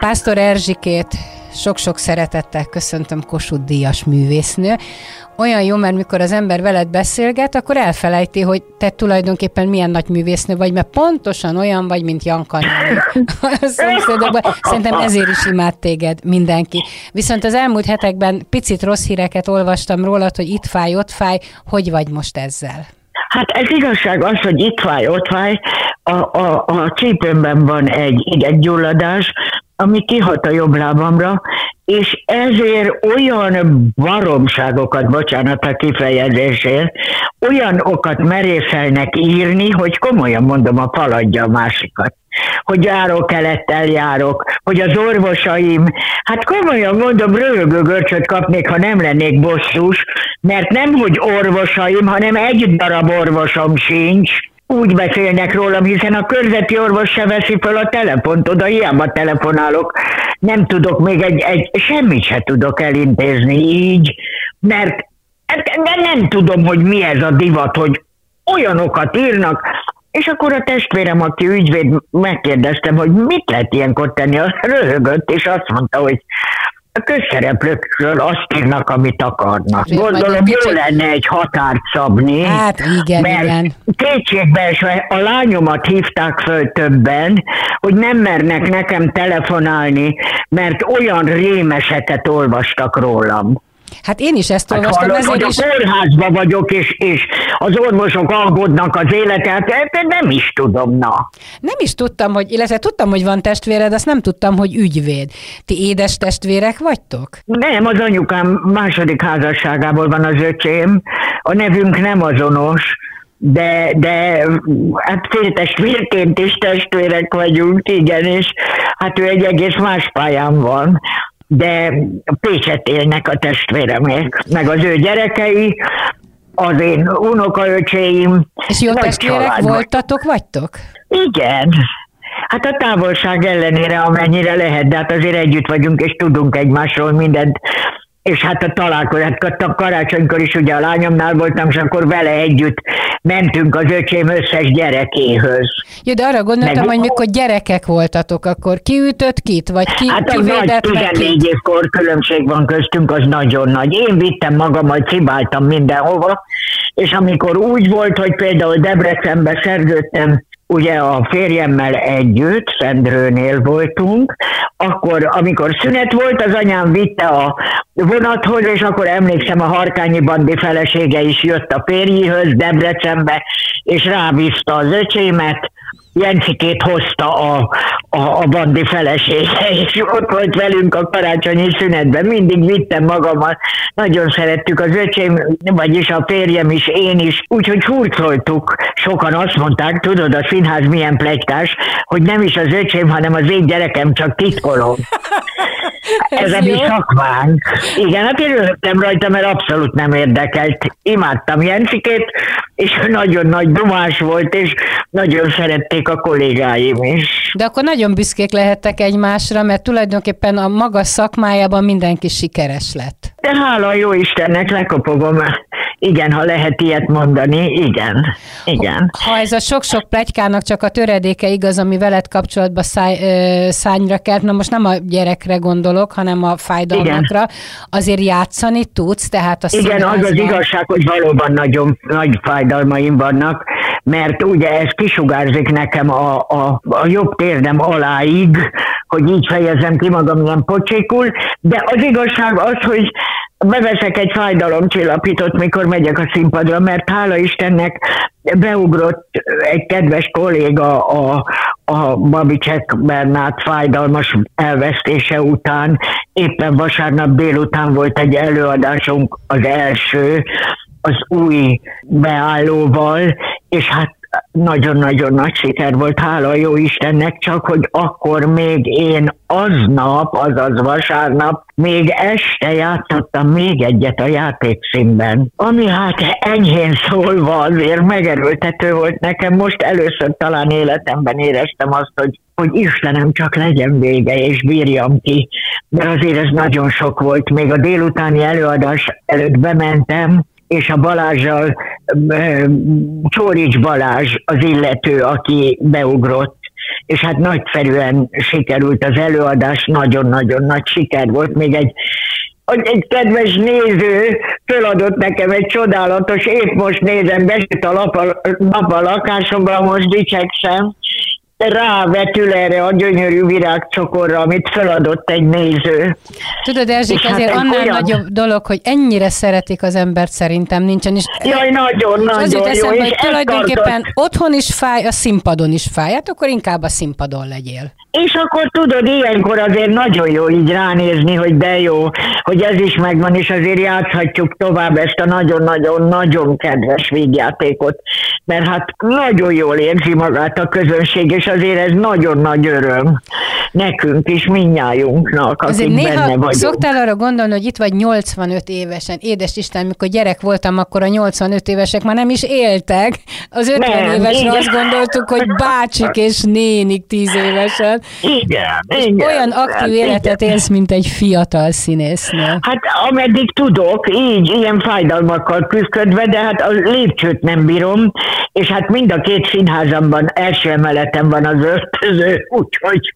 Pásztor Erzsikét sok-sok szeretettel köszöntöm Kossuth Díjas művésznő. Olyan jó, mert mikor az ember veled beszélget, akkor elfelejti, hogy te tulajdonképpen milyen nagy művésznő vagy, mert pontosan olyan vagy, mint Janka Szerintem ezért is imád téged mindenki. Viszont az elmúlt hetekben picit rossz híreket olvastam rólad, hogy itt fáj, ott fáj. Hogy vagy most ezzel? Hát ez igazság az, hogy itt fáj, ott fáj. A, a, a csípőmben van egy ideggyulladás, ami kihat a jobb lábamra, és ezért olyan baromságokat, bocsánat a kifejezésért, olyan okat merészelnek írni, hogy komolyan mondom, a faladja a másikat. Hogy járok-kelettel járok, hogy az orvosaim, hát komolyan mondom, rögő görcsöt kapnék, ha nem lennék bosszus, mert nem, hogy orvosaim, hanem egy darab orvosom sincs, úgy beszélnek rólam, hiszen a körzeti orvos se veszi fel a telefont, oda hiába telefonálok. Nem tudok még egy, egy semmit se tudok elintézni így, mert de nem tudom, hogy mi ez a divat, hogy olyanokat írnak, és akkor a testvérem, aki ügyvéd, megkérdeztem, hogy mit lehet ilyenkor tenni, röhögött, és azt mondta, hogy a közszereplőkről azt írnak, amit akarnak. Gondolom, jó lenne egy határt szabni. Hát igen, mert igen. Kétségbe a lányomat hívták föl többen, hogy nem mernek nekem telefonálni, mert olyan rémeseket olvastak rólam. Hát én is ezt olvastam. Hát hallod, hogy is... a kórházban vagyok, és, és az orvosok aggódnak az életet, hát nem is tudom, na. Nem is tudtam, hogy, illetve tudtam, hogy van testvéred, azt nem tudtam, hogy ügyvéd. Ti édes testvérek vagytok? Nem, az anyukám második házasságából van az öcsém. A nevünk nem azonos, de, de hát féltestvérként is testvérek vagyunk, igen, és hát ő egy egész más pályán van de Pécset élnek a testvéremek, meg az ő gyerekei, az én unokaöcséim. És jó testvérek voltatok, vagytok? Igen. Hát a távolság ellenére, amennyire lehet, de hát azért együtt vagyunk, és tudunk egymásról mindent és hát a találkozás, a karácsonykor is ugye a lányomnál voltam, és akkor vele együtt mentünk az öcsém összes gyerekéhöz. Jó, de arra gondoltam, Meg... hogy mikor gyerekek voltatok, akkor ki ütött kit, vagy ki Hát a nagy 14 évkor különbség van köztünk, az nagyon nagy. Én vittem magam, majd cibáltam mindenhova, és amikor úgy volt, hogy például Debrecenbe szerződtem ugye a férjemmel együtt, Szendrőnél voltunk, akkor amikor szünet volt, az anyám vitte a vonathoz, és akkor emlékszem, a Harkányi Bandi felesége is jött a férjihöz Debrecenbe, és rábízta az öcsémet, Jencikét hozta a, a, a bandi felesége, és ott volt velünk a karácsonyi szünetben, mindig vittem magamat, nagyon szerettük az öcsém, vagyis a férjem is, én is, úgyhogy hurcoltuk. Sokan azt mondták, tudod, a színház milyen plegykás, hogy nem is az öcsém, hanem az én gyerekem, csak titkolom. Ez, a mi szakmánk. Igen, hát én röhögtem rajta, mert abszolút nem érdekelt. Imádtam Jencikét, és nagyon nagy dumás volt, és nagyon szerették a kollégáim is. De akkor nagyon büszkék lehettek egymásra, mert tulajdonképpen a maga szakmájában mindenki sikeres lett. De hála jó Istennek, lekopogom. Igen, ha lehet ilyet mondani, igen. igen. Ha ez a sok-sok plegykának csak a töredéke igaz, ami veled kapcsolatban száj, ö, szányra kelt, na most nem a gyerekre gondolok, hanem a fájdalmakra, igen. azért játszani tudsz, tehát a Igen, az az igazság, hogy valóban nagyon nagy fájdalmaim vannak, mert ugye ez kisugárzik nekem a, a, a jobb térdem aláig, hogy így fejezem ki magam ilyen pocsékul, de az igazság az, hogy beveszek egy fájdalomcsillapítót, mikor megyek a színpadra, mert hála Istennek beugrott egy kedves kolléga a, a Babicsek Bernát fájdalmas elvesztése után. Éppen vasárnap délután volt egy előadásunk, az első, az új beállóval, és hát nagyon-nagyon nagy siker volt, hála jó Istennek, csak hogy akkor még én aznap, azaz vasárnap, még este játszottam még egyet a játékszínben, ami hát enyhén szólva azért megerőltető volt nekem. Most először talán életemben éreztem azt, hogy hogy Istenem csak legyen vége, és bírjam ki. De azért ez nagyon sok volt. Még a délutáni előadás előtt bementem, és a Balázsjal, Csórics Balázs az illető, aki beugrott, és hát nagyszerűen sikerült az előadás, nagyon-nagyon nagy siker volt. Még egy, egy kedves néző föladott nekem egy csodálatos, épp most nézem, besült a lap a, nap a lakásomban, most dicsekszem, rávetül erre a gyönyörű virágcsokorra, amit feladott egy néző. Tudod, Erzsik, hát azért hát annál olyan... nagyobb dolog, hogy ennyire szeretik az embert szerintem nincsen. És Jaj, nagyon, nagyon az jut eszembe, jó, hogy tulajdonképpen tartott. otthon is fáj, a színpadon is fáj, hát akkor inkább a színpadon legyél. És akkor tudod, ilyenkor azért nagyon jó így ránézni, hogy de jó, hogy ez is megvan, és azért játszhatjuk tovább ezt a nagyon-nagyon-nagyon kedves végjátékot, mert hát nagyon jól érzi magát a közönség, és azért ez nagyon nagy öröm nekünk is, minnyájunknak, akik azért néha benne vagyunk. szoktál arra gondolni, hogy itt vagy 85 évesen, édes Isten, mikor gyerek voltam, akkor a 85 évesek már nem is éltek. Az 50 nem, évesre igen. azt gondoltuk, hogy bácsik és nénik 10 évesen. Igen, igen. Olyan aktív igen. életet élsz, mint egy fiatal színésznő. Hát ameddig tudok, így, ilyen fájdalmakkal küzdködve, de hát a lépcsőt nem bírom, és hát mind a két színházamban első emeleten van az öltöző, úgyhogy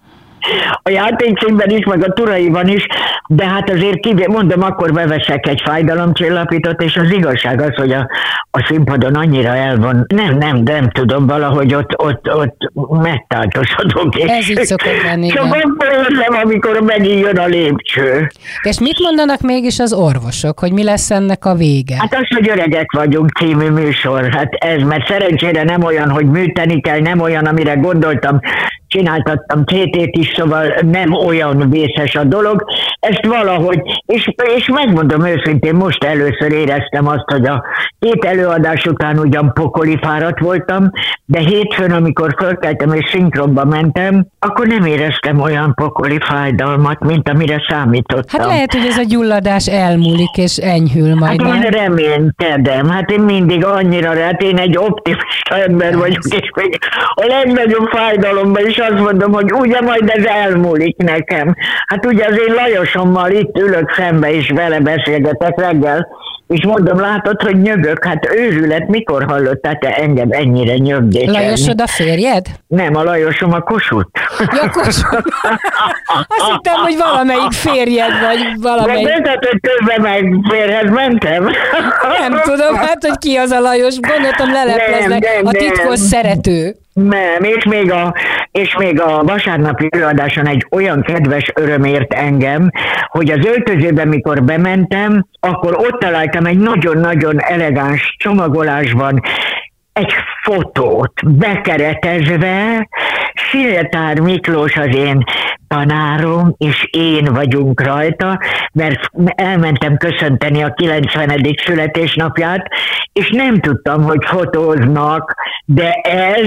a játékszínben is, meg a turaiban is, de hát azért kivé, mondom, akkor beveszek egy fájdalomcsillapítót, és az igazság az, hogy a, a színpadon annyira el van, nem, nem, nem tudom, valahogy ott, ott, ott megtáltosodok. Ez így szokott lenni. Csak érzem, amikor megint jön a lépcső. És mit mondanak mégis az orvosok, hogy mi lesz ennek a vége? Hát az, hogy öregek vagyunk című műsor, hát ez, mert szerencsére nem olyan, hogy műteni kell, nem olyan, amire gondoltam, csináltattam tétét is, szóval nem olyan vészes a dolog. Ezt valahogy, és, és megmondom őszintén, most először éreztem azt, hogy a két előadás után ugyan pokoli fáradt voltam, de hétfőn, amikor fölkeltem és szinkronba mentem, akkor nem éreztem olyan pokoli fájdalmat, mint amire számítottam. Hát lehet, hogy ez a gyulladás elmúlik és enyhül majd. Hát én reménykedem, hát én mindig annyira, hát én egy optimista ember vagyok, és még a legnagyobb fájdalomban is azt mondom, hogy ugye majd ez elmúlik nekem. Hát ugye az én Lajosommal itt ülök szembe, és vele beszélgetek reggel, és mondom, látod, hogy nyögök, hát őrület, mikor hallottál te engem ennyire nyögdékelni? Lajosod a férjed? Nem, a Lajosom a kosut. Ja, kosut. Azt hittem, hogy valamelyik férjed vagy valamelyik. De tehát, hogy közben meg férhez mentem. Nem tudom, hát, hogy ki az a Lajos. Gondoltam, lelepleznek. A titkos nem. szerető. Nem, és még, a, és még a vasárnapi előadáson egy olyan kedves öröm ért engem, hogy az öltözőben, mikor bementem, akkor ott találtam egy nagyon-nagyon elegáns csomagolásban egy fotót bekeretezve, Sziltár Miklós az én tanárom, és én vagyunk rajta, mert elmentem köszönteni a 90. születésnapját, és nem tudtam, hogy fotóznak, de ez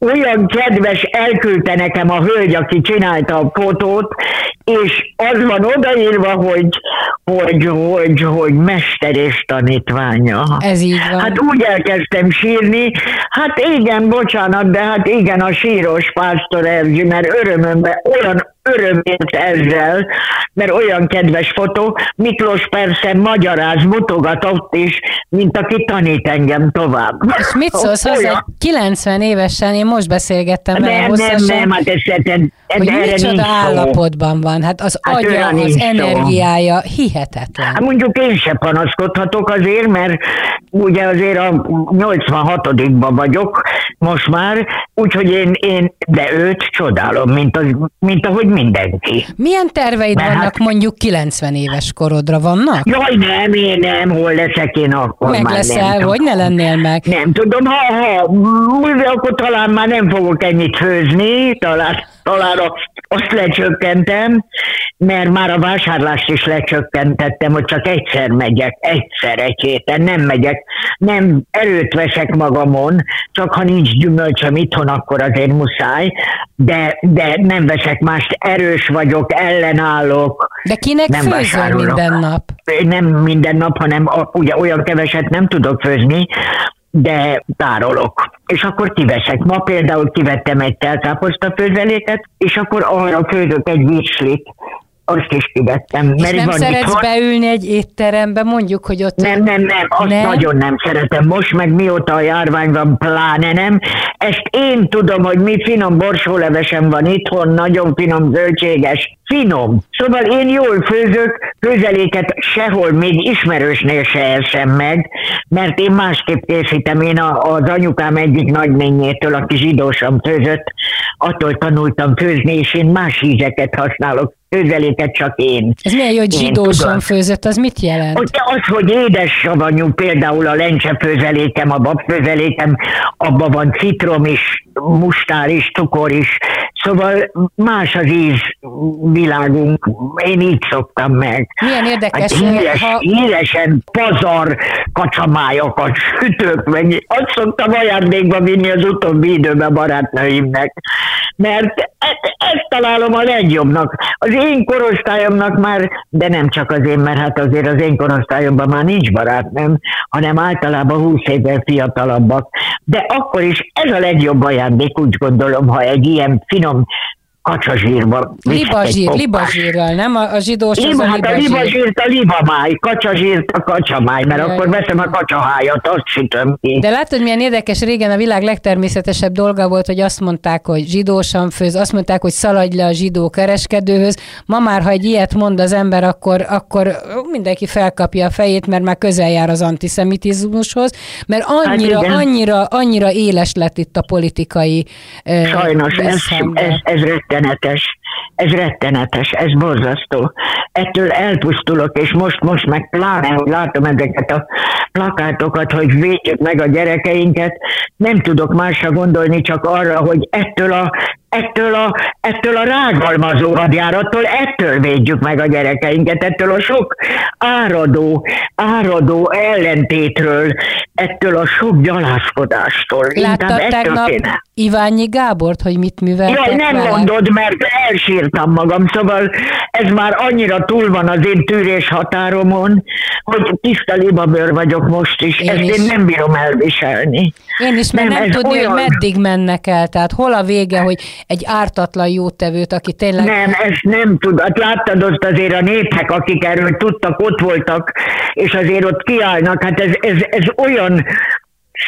olyan kedves, elküldte nekem a hölgy, aki csinálta a fotót, és az van odaírva, hogy, hogy, hogy, hogy mester és tanítványa. Ez így van. Hát úgy elkezdtem sírni, hát igen, bocsánat, de hát igen, a síros pásztor Erzsi, mert örömömben olyan örömért ezzel, mert olyan kedves fotó. Miklós persze magyaráz, mutogatott is, mint aki tanít engem tovább. És mit szólsz hozzá? 90 évesen, én most beszélgettem vele Nem, nem, nem, hát ez, ez, ez hogy micsoda állapotban van. Hát az hát agya, az energiája szó. hihetetlen. Hát mondjuk én se panaszkodhatok azért, mert ugye azért a 86-ban vagyok most már, úgyhogy én, én de őt csodálom, mint, az, mint ahogy mindenki. Milyen terveid Mert vannak hát... mondjuk 90 éves korodra vannak? Jaj, nem, én nem, hol leszek én akkor Meg már leszel, hogy ne lennél meg? Nem tudom, ha, ha, akkor talán már nem fogok ennyit főzni, talán talán azt lecsökkentem, mert már a vásárlást is lecsökkentettem, hogy csak egyszer megyek, egyszer egy héten, nem megyek, nem erőt veszek magamon, csak ha nincs gyümölcsöm itthon, akkor azért muszáj, de, de nem veszek mást, erős vagyok, ellenállok. De kinek nem főzöl minden nap? Nem minden nap, hanem ugye olyan keveset nem tudok főzni, de tárolok. És akkor kiveszek. Ma például kivettem egy telkáposzta főzeléket, és akkor arra főzök egy virslit, azt is kivettem. És mert nem van szeretsz itthon. beülni egy étterembe, mondjuk, hogy ott... Nem, nem, nem, azt nem? nagyon nem szeretem. Most meg mióta a járvány van, pláne nem. Ezt én tudom, hogy mi finom borsólevesem van itthon, nagyon finom, zöldséges, finom. Szóval én jól főzök, főzeléket sehol még ismerősnél se eszem meg, mert én másképp készítem. Én a, az anyukám egyik nagyményétől, aki zsidósan főzött, attól tanultam főzni, és én más ízeket használok főzeléket csak én. Ez milyen jó, hogy zsidósan főzött, az mit jelent? Hogy az, hogy édes savanyú, például a lencse főzelékem, a bab főzelékem, abban van citrom is, mustár is, cukor is, Szóval más az íz világunk, én így szoktam meg. Milyen érdekes. Hát híres, ha... Híresen pazar kacsamájokat sütök meg. Azt szoktam ajándékba vinni az utóbbi időben barátnőimnek. Mert e- ezt találom a legjobbnak. Az én korosztályomnak már, de nem csak az én, mert hát azért az én korosztályomban már nincs barátnőm, hanem általában 20 évvel fiatalabbak. De akkor is ez a legjobb ajándék, úgy gondolom, ha egy ilyen finom kacsazsírba. Libazsír, libazsírral, nem? A, a zsidós Liba, az a hát a libazsírt a libamáj, kacsazsírt a kacsamáj, mert Jaj. akkor veszem a kacsahájat, azt sütöm ki. De látod, milyen érdekes, régen a világ legtermészetesebb dolga volt, hogy azt mondták, hogy zsidósan főz, azt mondták, hogy szaladj le a zsidó kereskedőhöz. Ma már, ha egy ilyet mond az ember, akkor, akkor mindenki felkapja a fejét, mert már közel jár az antiszemitizmushoz, mert annyira, hát annyira, annyira éles lett itt a politikai Sajnos, ez, ez, ez rettenetes, ez rettenetes, ez borzasztó. Ettől elpusztulok, és most, most meg pláne, hogy látom ezeket a plakátokat, hogy védjük meg a gyerekeinket, nem tudok másra gondolni, csak arra, hogy ettől a ettől a, ettől a rágalmazó hadjárattól, ettől védjük meg a gyerekeinket, ettől a sok áradó, áradó ellentétről, ettől a sok gyalászkodástól. Láttad tegnap kéne. Iványi Gábort, hogy mit műveltek ja, nem vele? mondod, mert elsírtam magam, szóval ez már annyira túl van az én tűrés határomon, hogy tiszta libabőr vagyok most is, én ezt is. én nem bírom elviselni. Én is, mert nem, nem tudni, olyan... hogy meddig mennek el, tehát hol a vége, hogy egy ártatlan jótevőt, aki tényleg... Nem, ezt nem tud. Hát láttad ott azért a népek, akik erről tudtak, ott voltak, és azért ott kiállnak. Hát ez, ez, ez olyan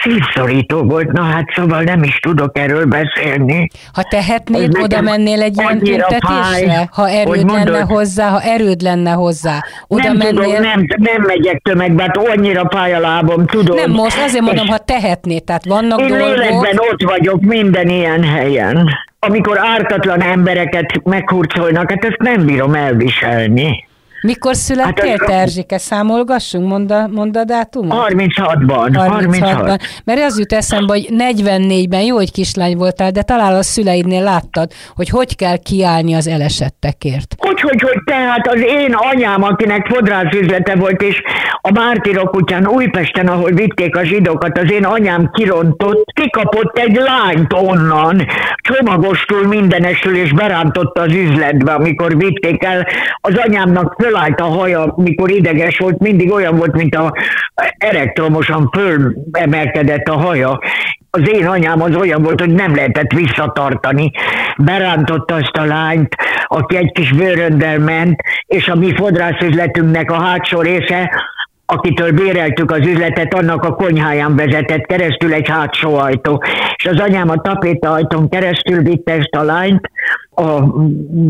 szívszorító volt, na hát szóval nem is tudok erről beszélni. Ha tehetnéd, oda mennél egy ilyen tüntetésre? Ha erőd lenne hozzá, ha erőd lenne hozzá. Oda nem mennél... tudok, nem, nem megyek tömegbe, hát annyira fáj a lábom, tudom. Nem most, azért mondom, ha tehetnéd, tehát vannak Én dolgok... lélekben ott vagyok minden ilyen helyen. Amikor ártatlan embereket meghurcolnak, hát ezt nem bírom elviselni. Mikor születtél, hát, te Erzsike? Számolgassunk, mond a, mond a dátumot? 36-ban. 36-ban. Mert az jut eszembe, hogy 44-ben jó, hogy kislány voltál, de talán a szüleidnél láttad, hogy hogy kell kiállni az elesettekért. Hogy, hogy, hogy, tehát az én anyám, akinek fodrászüzlete volt, és a Mártirok után Újpesten, ahol vitték a zsidókat, az én anyám kirontott, kikapott egy lányt onnan, csomagostul mindenesül, és berántotta az üzletbe, amikor vitték el. Az anyámnak fölállt a haja, mikor ideges volt, mindig olyan volt, mint a elektromosan fölemelkedett a haja. Az én anyám az olyan volt, hogy nem lehetett visszatartani. Berántotta azt a lányt, aki egy kis bőröndel ment, és a mi fodrászüzletünknek a hátsó része akitől béreltük az üzletet, annak a konyháján vezetett keresztül egy hátsó ajtó. És az anyám a tapéta ajtón keresztül vitte ezt a lányt a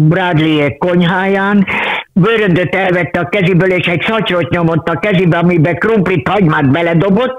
Bradley konyháján, bőröndöt elvette a keziből, és egy szatyrot nyomott a kezébe, amiben krumplit hagymát beledobott,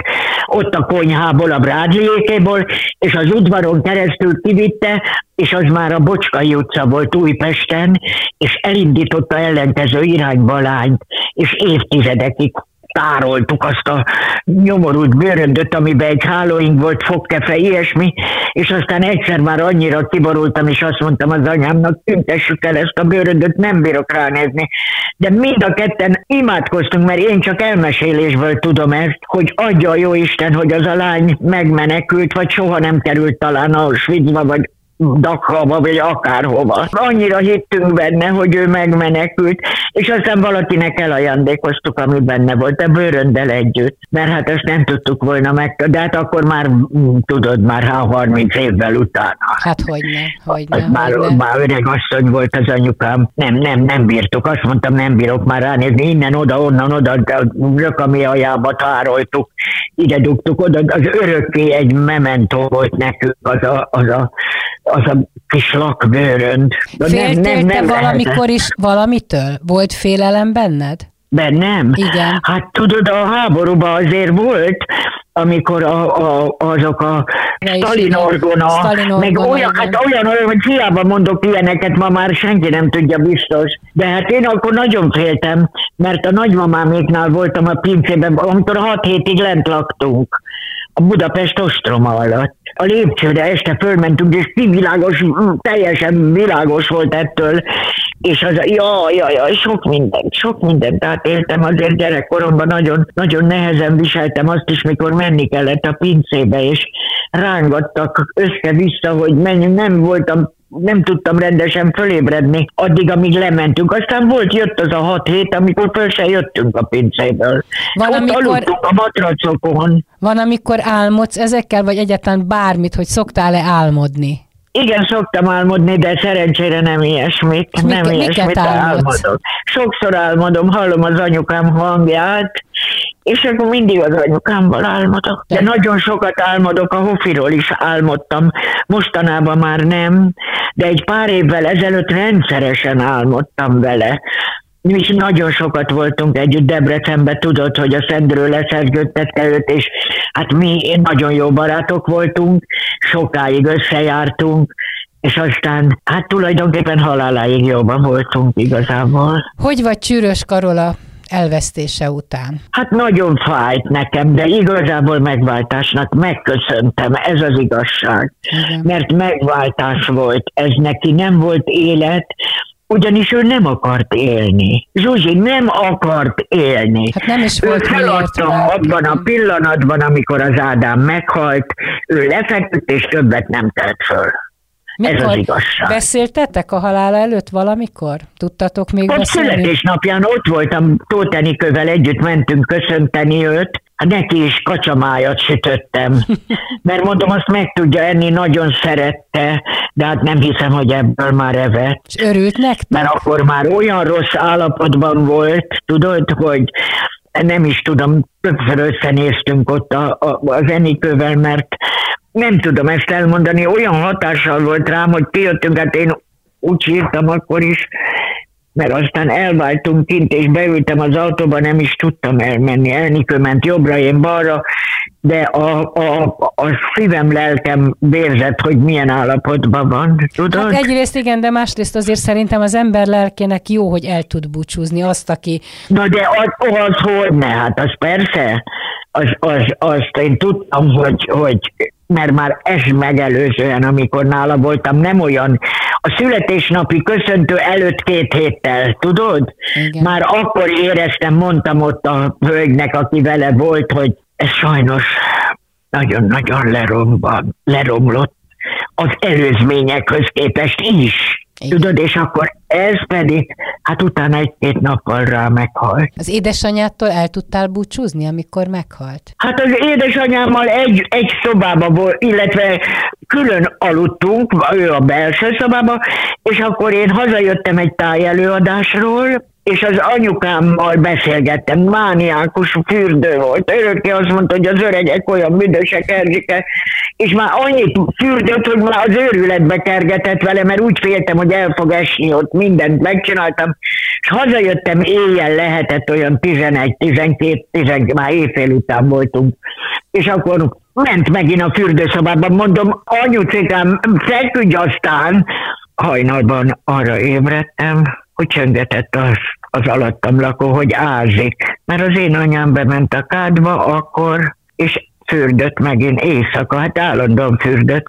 ott a konyhából, a Brádliékéból, és az udvaron keresztül kivitte, és az már a Bocskai utca volt Újpesten, és elindította ellenkező irányba a lányt, és évtizedekig tároltuk azt a nyomorult bőröndöt, amiben egy hálóink volt, fogkefe, ilyesmi, és aztán egyszer már annyira kiborultam, és azt mondtam az anyámnak, tüntessük el ezt a bőröndöt, nem bírok ránézni. De mind a ketten imádkoztunk, mert én csak elmesélésből tudom ezt, hogy adja a jó Isten, hogy az a lány megmenekült, vagy soha nem került talán a Svidzba, vagy Dakhaba, vagy akárhova. Annyira hittünk benne, hogy ő megmenekült, és aztán valakinek elajándékoztuk, ami benne volt, a bőröndel együtt. Mert hát ezt nem tudtuk volna meg, de hát akkor már mm, tudod, már 30 évvel utána. Hát hogyne, hogyne, hát már, hogyne. már öreg asszony volt az anyukám. Nem, nem, nem bírtuk. Azt mondtam, nem bírok már ránézni. Innen, oda, onnan, oda, rökami ajába tároltuk ide dugtuk oda, az örökké egy mementó volt nekünk az a, az a, az a kis lakbőrönd. Féltél te valamikor is valamitől? Volt félelem benned? Bennem? Igen. Hát tudod, a háborúban azért volt, amikor a, a, azok a Stalin orgona, Stalin meg olyan, hát olyan, olyan, hogy hiába mondok ilyeneket, ma már senki nem tudja biztos. De hát én akkor nagyon féltem, mert a nagymamáméknál voltam a pincében, amikor hat hétig lent laktunk a Budapest ostroma alatt. A lépcsőre este fölmentünk, és kivilágos, teljesen világos volt ettől, és az, jaj, jaj, jaj, sok mindent, sok mindent átéltem, azért gyerekkoromban nagyon, nagyon nehezen viseltem azt is, mikor menni kellett a pincébe, és rángattak össze-vissza, hogy menjünk, nem voltam nem tudtam rendesen fölébredni, addig, amíg lementünk. Aztán volt, jött az a hat hét, amikor föl se jöttünk a pincéből. Van, Ott amikor... a matracokon. Van, amikor álmodsz ezekkel, vagy egyáltalán bármit, hogy szoktál-e álmodni? Igen, szoktam álmodni, de szerencsére nem ilyesmit. És nem miket, ilyesmit álmodok. Sokszor álmodom, hallom az anyukám hangját, és akkor mindig az anyukámmal álmodok. De nagyon sokat álmodok, a Hofiról is álmodtam, mostanában már nem, de egy pár évvel ezelőtt rendszeresen álmodtam vele. Mi is nagyon sokat voltunk együtt Debrecenben, tudod, hogy a Szendről leszerződtette őt, és hát mi nagyon jó barátok voltunk, sokáig összejártunk, és aztán hát tulajdonképpen haláláig jobban voltunk igazából. Hogy vagy Csűrös Karola elvesztése után? Hát nagyon fájt nekem, de igazából megváltásnak megköszöntem, ez az igazság. Igen. Mert megváltás volt, ez neki nem volt élet, ugyanis ő nem akart élni. Zsuzsi nem akart élni. Hát nem is volt ő abban a pillanatban, amikor az Ádám meghalt, ő lefeküdt, és többet nem tett föl. Mikor Ez az igazság. Beszéltetek a halála előtt valamikor? Tudtatok még ott beszélni? születésnapján ott voltam, Tóth Enikővel együtt mentünk köszönteni őt, Hát neki is kacsamájat sütöttem, mert mondom, azt meg tudja enni, nagyon szerette, de hát nem hiszem, hogy ebből már evett. És örült nektek? Mert akkor már olyan rossz állapotban volt, tudod, hogy nem is tudom, többször összenéztünk ott a, a, az Enikővel, mert nem tudom ezt elmondani, olyan hatással volt rám, hogy kijöttünk, hát én úgy írtam akkor is, mert aztán elváltunk kint, és beültem az autóba, nem is tudtam elmenni. Elnikő ment jobbra, én balra, de a, a, a szívem, lelkem vérzett, hogy milyen állapotban van, tudod? Hát egyrészt igen, de másrészt azért szerintem az ember lelkének jó, hogy el tud búcsúzni azt, aki... Na de az, az hogy ne, hát az persze, az, az, azt én tudtam, hogy, hogy mert már ez megelőzően, amikor nála voltam, nem olyan, a születésnapi köszöntő előtt két héttel, tudod? Igen. Már akkor éreztem, mondtam ott a hölgynek, aki vele volt, hogy ez sajnos nagyon-nagyon leromlott az előzményekhöz képest is. Igen. Tudod, és akkor ez pedig, hát utána egy-két nappal rá meghalt. Az édesanyától el tudtál búcsúzni, amikor meghalt? Hát az édesanyámmal egy, egy szobában volt, illetve külön aludtunk, ő a belső szobában, és akkor én hazajöttem egy tájelőadásról, és az anyukámmal beszélgettem, mániákus fürdő volt. Örökké azt mondta, hogy az öregek olyan büdösek, Erzsike, és már annyit fürdött, hogy már az őrületbe kergetett vele, mert úgy féltem, hogy el fog esni, ott. Mindent megcsináltam, és hazajöttem, éjjel lehetett olyan 11-12, 10, már éjfél után voltunk, és akkor ment megint a fürdőszobában, mondom, anyucikám, feküdj aztán, hajnalban arra ébredtem, hogy csöngetett az az alattam lakó, hogy ázik. Mert az én anyám bement a kádba akkor, és fürdött megint éjszaka, hát állandóan fürdött,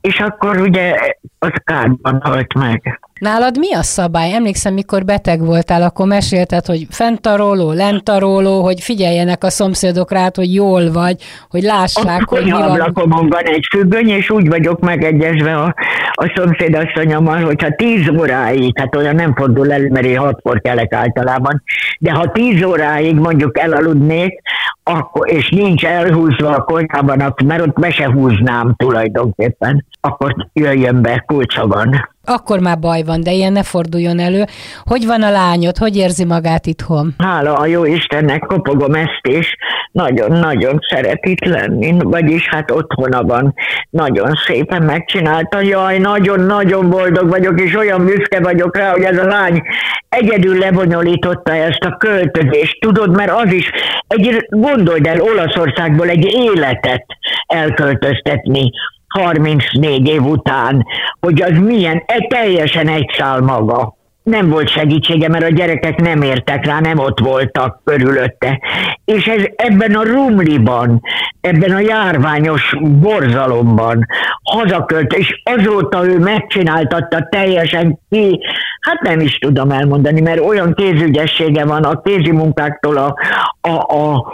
és akkor ugye az kádban halt meg. Nálad mi a szabály? Emlékszem, mikor beteg voltál, akkor mesélted, hogy fentaróló, lentaróló, hogy figyeljenek a szomszédok rá, hogy jól vagy, hogy lássák, a hogy mi van. van egy függöny, és úgy vagyok megegyezve a, a szomszédasszonyommal, hogyha tíz óráig, hát olyan nem fordul elő, mert én hatkor kelek általában, de ha tíz óráig mondjuk elaludnék, akkor, és nincs elhúzva a konyhában, mert ott be se húznám tulajdonképpen, akkor jöjjön be, kulcsa van akkor már baj van, de ilyen ne forduljon elő. Hogy van a lányod? Hogy érzi magát itthon? Hála a jó Istennek, kopogom ezt is. Nagyon-nagyon szeret itt lenni, vagyis hát otthona van. Nagyon szépen megcsinálta. Jaj, nagyon-nagyon boldog vagyok, és olyan büszke vagyok rá, hogy ez a lány egyedül lebonyolította ezt a költözést. Tudod, mert az is, egy, gondold el Olaszországból egy életet elköltöztetni 34 év után, hogy az milyen, e teljesen egy szál maga. Nem volt segítsége, mert a gyerekek nem értek rá, nem ott voltak körülötte. És ez ebben a rumliban, ebben a járványos borzalomban hazakölt, és azóta ő megcsináltatta teljesen ki, hát nem is tudom elmondani, mert olyan kézügyessége van a kézi munkáktól a, a, a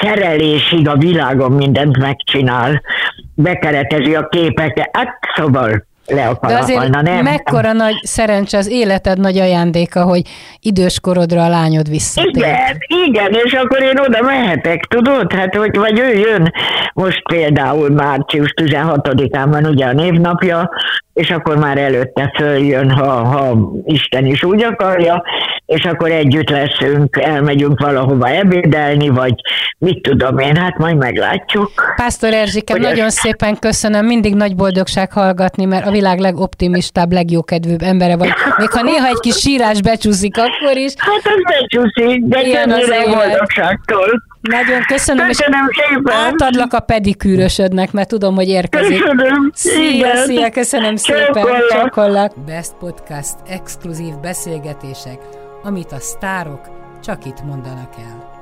szerelésig a világon mindent megcsinál, bekeretezi a képeket, hát szóval le akar De azért halna, nem? mekkora nagy szerencse, az életed nagy ajándéka, hogy időskorodra a lányod visszatér. Igen, igen, és akkor én oda mehetek, tudod? Hát, hogy vagy ő jön, most például március 16-án van ugye a névnapja, és akkor már előtte följön, ha, ha Isten is úgy akarja, és akkor együtt leszünk, elmegyünk valahova ebédelni, vagy mit tudom én, hát majd meglátjuk. Pásztor Erzsikem, nagyon ezt... szépen köszönöm, mindig nagy boldogság hallgatni, mert a világ legoptimistább, legjókedvűbb embere vagy. Még ha néha egy kis sírás becsúszik, akkor is. Hát az becsúszik, de Ilyen az boldogságtól. Nagyon köszönöm, köszönöm és szépen. átadlak a pedikűrösödnek, mert tudom, hogy érkezik. Köszönöm. Szia, szia, köszönöm szépen. Csokollak. Best Podcast, exkluzív beszélgetések, amit a sztárok csak itt mondanak el.